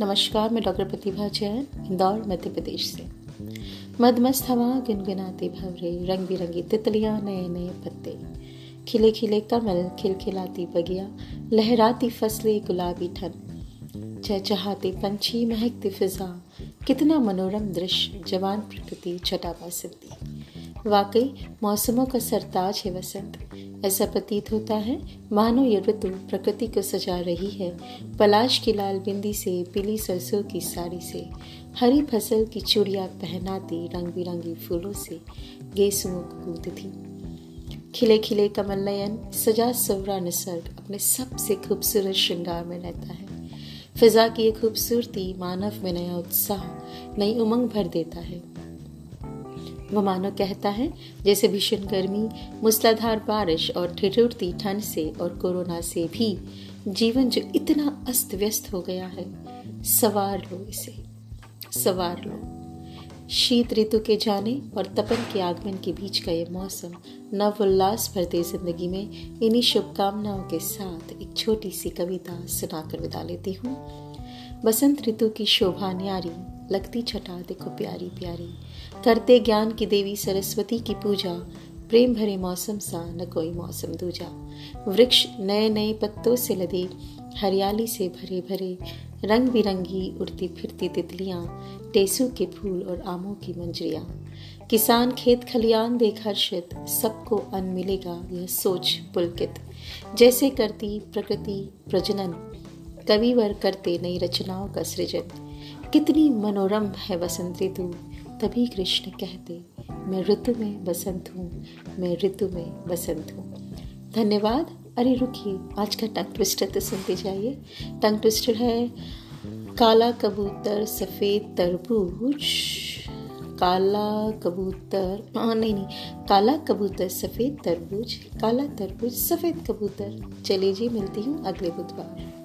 नमस्कार, मैं डॉक्टर प्रतिभा जैन, इंदौर, मध्य प्रदेश से। मदमस्त हवा, गुनगुनाते भवरे रंग बिरंगी तितलियाँ नए नए पत्ते। खिले खिले कमल, खिलखिलाती बगिया, लहराती फ़सलें, गुलाबी ठन। चहचहाते पंछी, महकती फिजा। कितना मनोरम दृश्य, जवान प्रकृति, छटा सिद्धि वाकई, मौसमों का सरताज है वसंत। ऐसा प्रतीत होता है, मानो ये ऋतु प्रकृति को सजा रही है। पलाश की लाल बिंदी से, पीली सरसों की साड़ी से, हरी फ़सल की चूड़िया पहनाती रंग बिरंगी फूलों से गेसुओं को कूदती खिले खिले कमल नयन, सजा सवरा निसर्ग अपने सबसे खूबसूरत श्रृंगार में रहता है। फिजा की ये खूबसूरती मानव में नया उत्साह, नई उमंग भर देता है। वो मानो कहता है, जैसे भीषण गर्मी, मूसलाधार बारिश और ठिठुरती ठंड से और कोरोना से भी जीवन जो इतना अस्त व्यस्त हो गया है। सवार लो इसे, सवार लो। शीत ऋतु के जाने और तपन के आगमन के बीच का ये मौसम नव उल्लास भरते ज़िंदगी में। इन्हीं शुभकामनाओं के साथ एक छोटी सी कविता सुनाकर विदा लेती हूँ। बसंत ऋतु की शोभा न्यारी लगती छटा, देखो प्यारी प्यारी। करते ज्ञान की देवी सरस्वती की पूजा, प्रेम भरे मौसम सा न कोई मौसम दूजा। वृक्ष नए नए पत्तों से लदे, हरियाली से भरे भरे। रंग बिरंगी उड़ती फिरती तितलियाँ, टेसू के फूल और आमों की मंजरियाँ। किसान खेत खलियान देख हर्षित सबको अन्न मिलेगा, यह सोच पुलकित। जैसे करती प्रकृति प्रजनन, कविवर करते नई रचनाओं का सृजन। कितनी मनोरम है बसंत ऋतु तभी कृष्ण कहते, मैं ऋतु में बसंत हूँ, मैं ऋतु में बसंत हूँ। धन्यवाद। अरे रुकिए, आज का टंग ट्विस्टर तो सुनते जाइए। टंग ट्विस्टर है, काला कबूतर, सफ़ेद तरबूज, काला कबूतर हाँ नहीं नहीं, काला कबूतर, सफ़ेद तरबूज, काला तरबूज, सफ़ेद कबूतर। चलिए जी, मिलती हूँ अगले बुधवार।